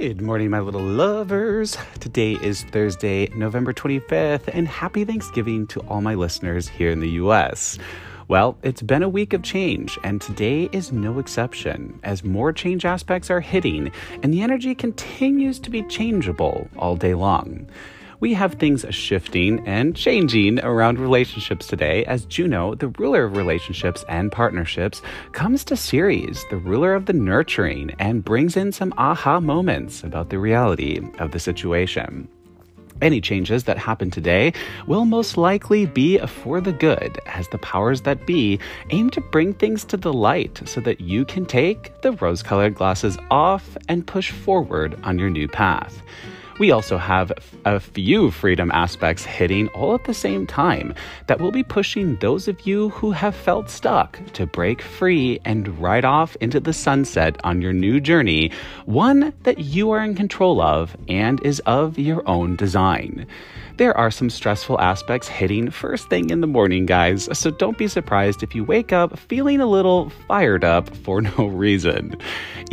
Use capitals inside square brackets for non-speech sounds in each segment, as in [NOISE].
Good morning, my little lovers. Today is Thursday, November 25th, and happy Thanksgiving to all my listeners here in the US. Well, it's been a week of change, and today is no exception, as more change aspects are hitting, and the energy continues to be changeable all day long we have things shifting and changing around relationships today as Juno, the ruler of relationships and partnerships, comes to Ceres, the ruler of the nurturing, and brings in some aha moments about the reality of the situation. Any changes that happen today will most likely be for the good, as the powers that be aim to bring things to the light so that you can take the rose colored glasses off and push forward on your new path. We also have a few freedom aspects hitting all at the same time that will be pushing those of you who have felt stuck to break free and ride off into the sunset on your new journey, one that you are in control of and is of your own design there are some stressful aspects hitting first thing in the morning, guys, so don't be surprised if you wake up feeling a little fired up for [LAUGHS] no reason.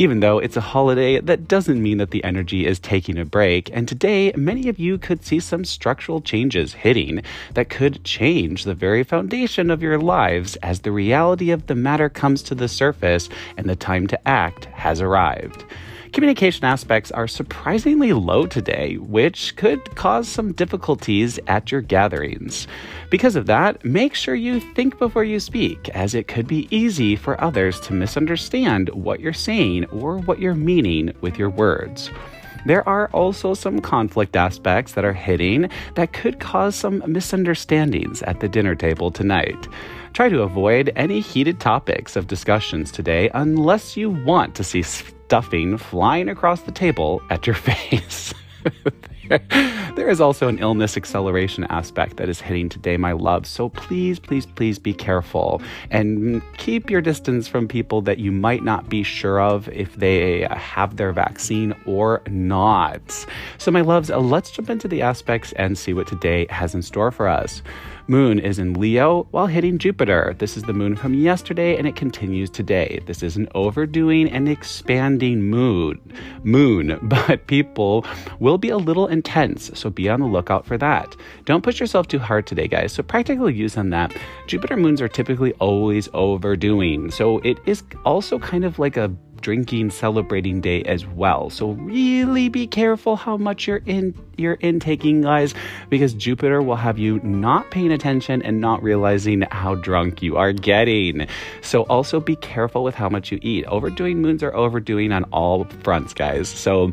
Even though it's a holiday, that doesn't mean that the energy is taking a break, and today many of you could see some structural changes hitting that could change the very foundation of your lives as the reality of the matter comes to the surface and the time to act has arrived. Communication aspects are surprisingly low today, which could cause some difficulties at your gatherings. Because of that, make sure you think before you speak, as it could be easy for others to misunderstand what you're saying or what you're meaning with your words. There are also some conflict aspects that are hitting that could cause some misunderstandings at the dinner table tonight. Try to avoid any heated topics of discussions today unless you want to see stuffing flying across the table at your [LAUGHS] face. [LAUGHS] there is also an illness acceleration aspect that is hitting today, my love. So please, please, please be careful and keep your distance from people that you might not be sure of if they have their vaccine or not. So, my loves, uh, let's jump into the aspects and see what today has in store for us. Moon is in Leo while hitting Jupiter. This is the moon from yesterday and it continues today. This is an overdoing and expanding mood, moon, [LAUGHS] but people will be a little intense, so be on the lookout for that. Don't push yourself too hard today, guys. So practical use on that. Jupiter moons are typically always overdoing, so it is also kind of like a drinking celebrating day as well. So really be careful how much you're in you're intaking, guys, because Jupiter will have you not paying attention and not realizing how drunk you are getting. So also be careful with how much you eat. Overdoing moons are overdoing on all fronts, guys. So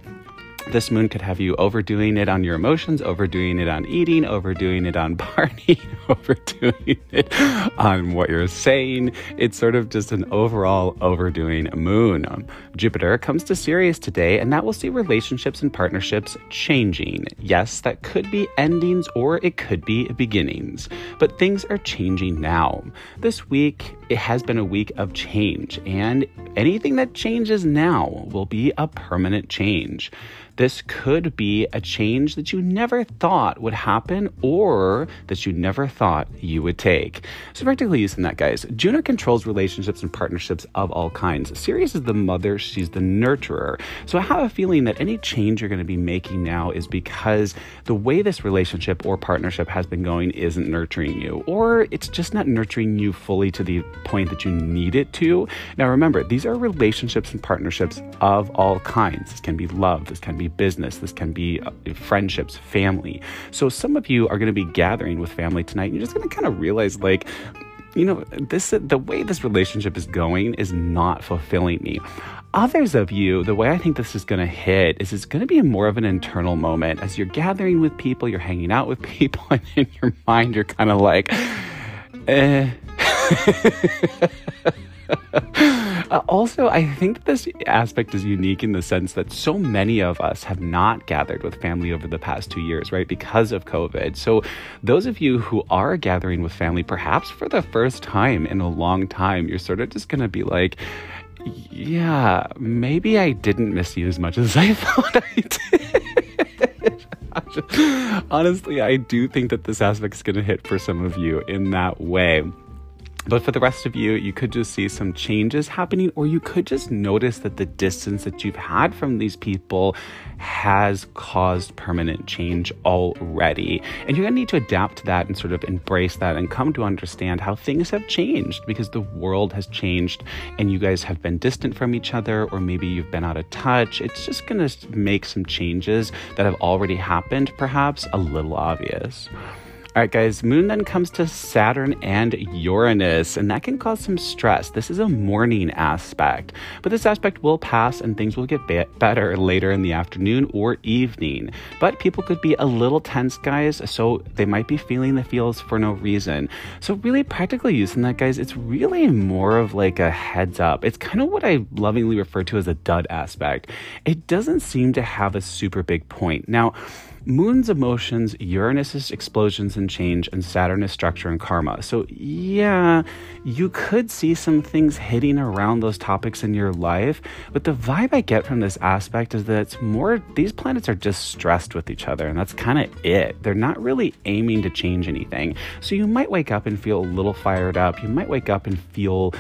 this moon could have you overdoing it on your emotions, overdoing it on eating, overdoing it on [LAUGHS] partying, overdoing it on what you're saying. It's sort of just an overall overdoing moon. Jupiter comes to Ceres today, and that will see relationships and partnerships changing. Yes, that could be endings or it could be beginnings, but things are changing now. This week, it has been a week of change, and anything that changes now will be a permanent change. This could be a change that you never thought would happen or that you never thought you would take. So, practically using that, guys, Juno controls relationships and partnerships of all kinds. Ceres is the mother, she's the nurturer. So, I have a feeling that any change you're going to be making now is because the way this relationship or partnership has been going isn't nurturing you, or it's just not nurturing you fully to the point that you need it to. Now, remember, these are relationships and partnerships of all kinds. This can be love, this can be business, this can be uh, friendships, family. So some of you are going to be gathering with family tonight and you're just going to kind of realize like you know, this the way this relationship is going is not fulfilling me. Others of you, the way I think this is going to hit is it's going to be more of an internal moment as you're gathering with people, you're hanging out with [LAUGHS] people, and in your mind, you're kind of like, eh. [LAUGHS] uh, also, I think this aspect is unique in the sense that so many of us have not gathered with family over the past two years, right? Because of COVID. So, those of you who are gathering with family, perhaps for the first time in a long time, you're sort of just going to be like, yeah, maybe I didn't miss you as much as I [LAUGHS] thought I did. [LAUGHS] Honestly, I do think that this aspect is going to hit for some of you in that way. But for the rest of you, you could just see some changes happening, or you could just notice that the distance that you've had from these people has caused permanent change already. And you're gonna need to adapt to that and sort of embrace that and come to understand how things have changed because the world has changed and you guys have been distant from each other, or maybe you've been out of touch. It's just gonna make some changes that have already happened, perhaps a little obvious. All right, guys, Moon then comes to Saturn and Uranus, and that can cause some stress. This is a morning aspect, but this aspect will pass and things will get be- better later in the afternoon or evening. But people could be a little tense, guys, so they might be feeling the feels for no reason. So, really, practically using that, guys, it's really more of like a heads up. It's kind of what I lovingly refer to as a dud aspect. It doesn't seem to have a super big point. Now, Moon's emotions, Uranus's explosions and change, and Saturn's structure and karma. So, yeah, you could see some things hitting around those topics in your life, but the vibe I get from this aspect is that it's more these planets are just stressed with each other, and that's kind of it. They're not really aiming to change anything. So, you might wake up and feel a little fired up. You might wake up and feel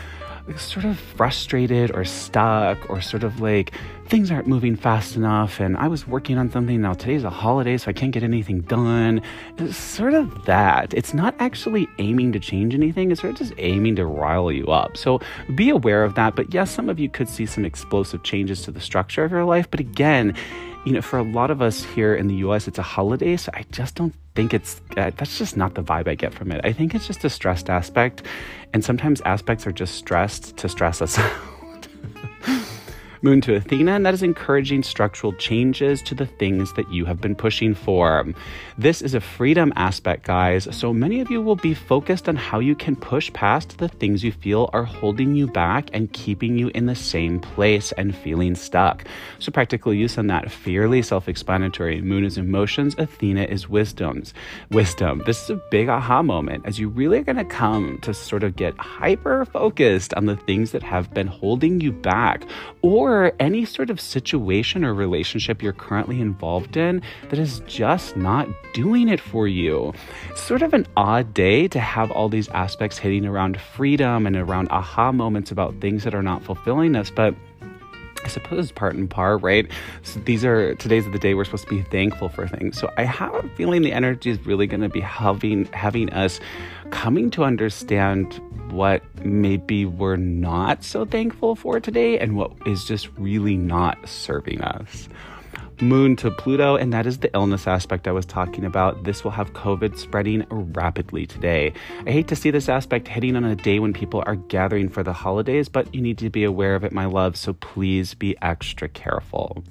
sort of frustrated or stuck or sort of like things aren't moving fast enough and I was working on something now today's a holiday so I can't get anything done. It's sort of that. It's not actually aiming to change anything, it's sort of just aiming to rile you up. So be aware of that. But yes, some of you could see some explosive changes to the structure of your life, but again, you know, for a lot of us here in the US, it's a holiday, so I just don't think it's uh, that's just not the vibe I get from it. I think it's just a stressed aspect, and sometimes aspects are just stressed to stress us [LAUGHS] out. Moon to Athena, and that is encouraging structural changes to the things that you have been pushing for. This is a freedom aspect, guys, so many of you will be focused on how you can push past the things you feel are holding you back and keeping you in the same place and feeling stuck. So, practical use on that fairly self explanatory. Moon is emotions, Athena is wisdoms. Wisdom. This is a big aha moment as you really are going to come to sort of get hyper focused on the things that have been holding you back or or any sort of situation or relationship you're currently involved in that is just not doing it for you. It's sort of an odd day to have all these aspects hitting around freedom and around aha moments about things that are not fulfilling us, but I suppose part and par, right? So these are today's the day we're supposed to be thankful for things. So I have a feeling the energy is really going to be having having us coming to understand what maybe we're not so thankful for today and what is just really not serving us. Moon to Pluto, and that is the illness aspect I was talking about. This will have COVID spreading rapidly today. I hate to see this aspect hitting on a day when people are gathering for the holidays, but you need to be aware of it, my love, so please be extra careful.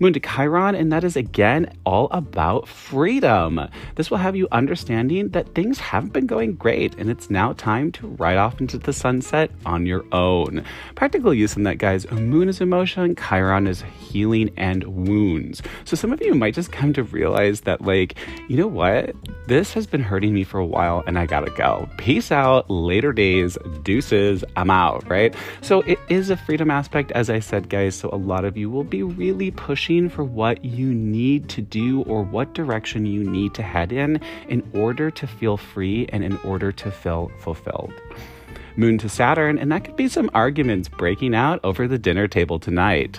Moon to Chiron, and that is again all about freedom. This will have you understanding that things haven't been going great and it's now time to ride off into the sunset on your own. Practical use in that, guys. Moon is emotion, Chiron is healing and wounds. So some of you might just come to realize that, like, you know what? This has been hurting me for a while and I gotta go. Peace out, later days, deuces, I'm out, right? So it is a freedom aspect, as I said, guys. So a lot of you will be really pushing for what you need to do or what direction you need to head in in order to feel free and in order to feel fulfilled. Moon to Saturn, and that could be some arguments breaking out over the dinner table tonight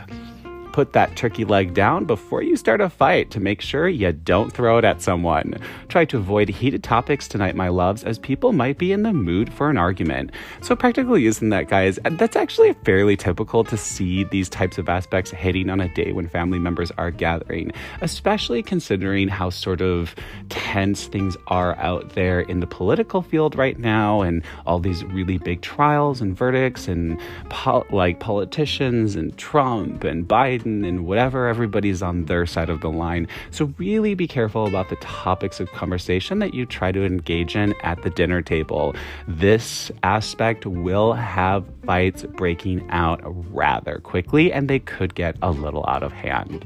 put that turkey leg down before you start a fight to make sure you don't throw it at someone. Try to avoid heated topics tonight, my loves, as people might be in the mood for an argument. So, practical using that, guys, that's actually fairly typical to see these types of aspects hitting on a day when family members are gathering, especially considering how sort of tense things are out there in the political field right now and all these really big trials and verdicts and po- like politicians and Trump and Biden and whatever, everybody's on their side of the line. So, really be careful about the topics of conversation that you try to engage in at the dinner table. This aspect will have fights breaking out rather quickly, and they could get a little out of hand.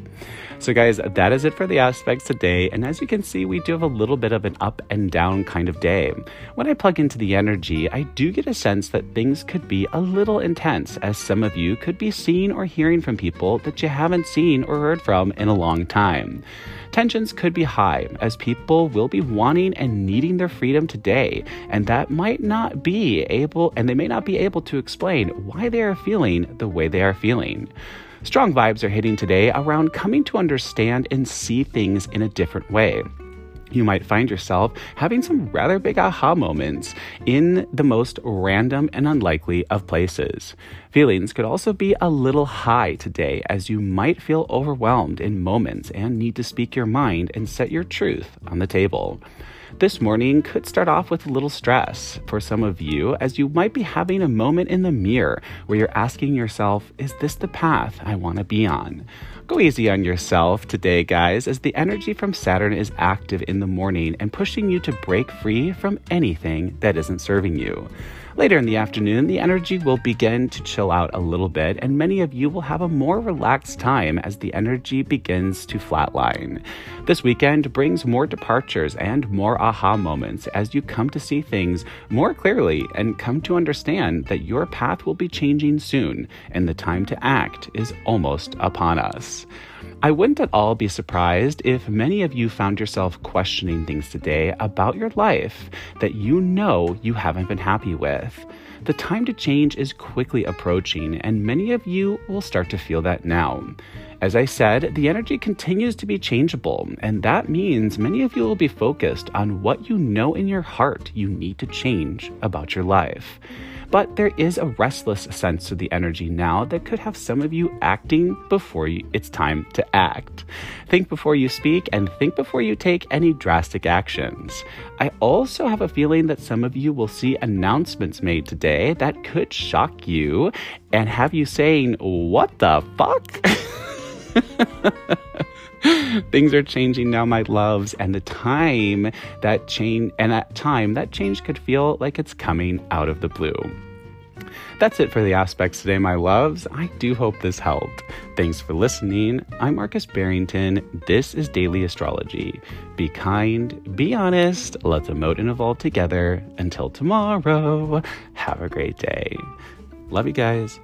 So, guys, that is it for the aspects today. And as you can see, we do have a little bit of an up and down kind of day. When I plug into the energy, I do get a sense that things could be a little intense, as some of you could be seeing or hearing from people that that you haven't seen or heard from in a long time. Tensions could be high as people will be wanting and needing their freedom today, and that might not be able, and they may not be able to explain why they are feeling the way they are feeling. Strong vibes are hitting today around coming to understand and see things in a different way you might find yourself having some rather big aha moments in the most random and unlikely of places. Feelings could also be a little high today as you might feel overwhelmed in moments and need to speak your mind and set your truth on the table. This morning could start off with a little stress for some of you, as you might be having a moment in the mirror where you're asking yourself, Is this the path I want to be on? Go easy on yourself today, guys, as the energy from Saturn is active in the morning and pushing you to break free from anything that isn't serving you. Later in the afternoon, the energy will begin to chill out a little bit, and many of you will have a more relaxed time as the energy begins to flatline. This weekend brings more departures and more aha moments as you come to see things more clearly and come to understand that your path will be changing soon, and the time to act is almost upon us. I wouldn't at all be surprised if many of you found yourself questioning things today about your life that you know you haven't been happy with. The time to change is quickly approaching, and many of you will start to feel that now. As I said, the energy continues to be changeable, and that means many of you will be focused on what you know in your heart you need to change about your life. But there is a restless sense to the energy now that could have some of you acting before you, it's time to act. Think before you speak and think before you take any drastic actions. I also have a feeling that some of you will see announcements made today that could shock you and have you saying, What the fuck? [LAUGHS] [LAUGHS] things are changing now my loves and the time that change and at time that change could feel like it's coming out of the blue that's it for the aspects today, my loves. I do hope this helped. Thanks for listening. I'm Marcus Barrington. This is Daily Astrology. Be kind, be honest, let's emote and evolve together. Until tomorrow, have a great day. Love you guys.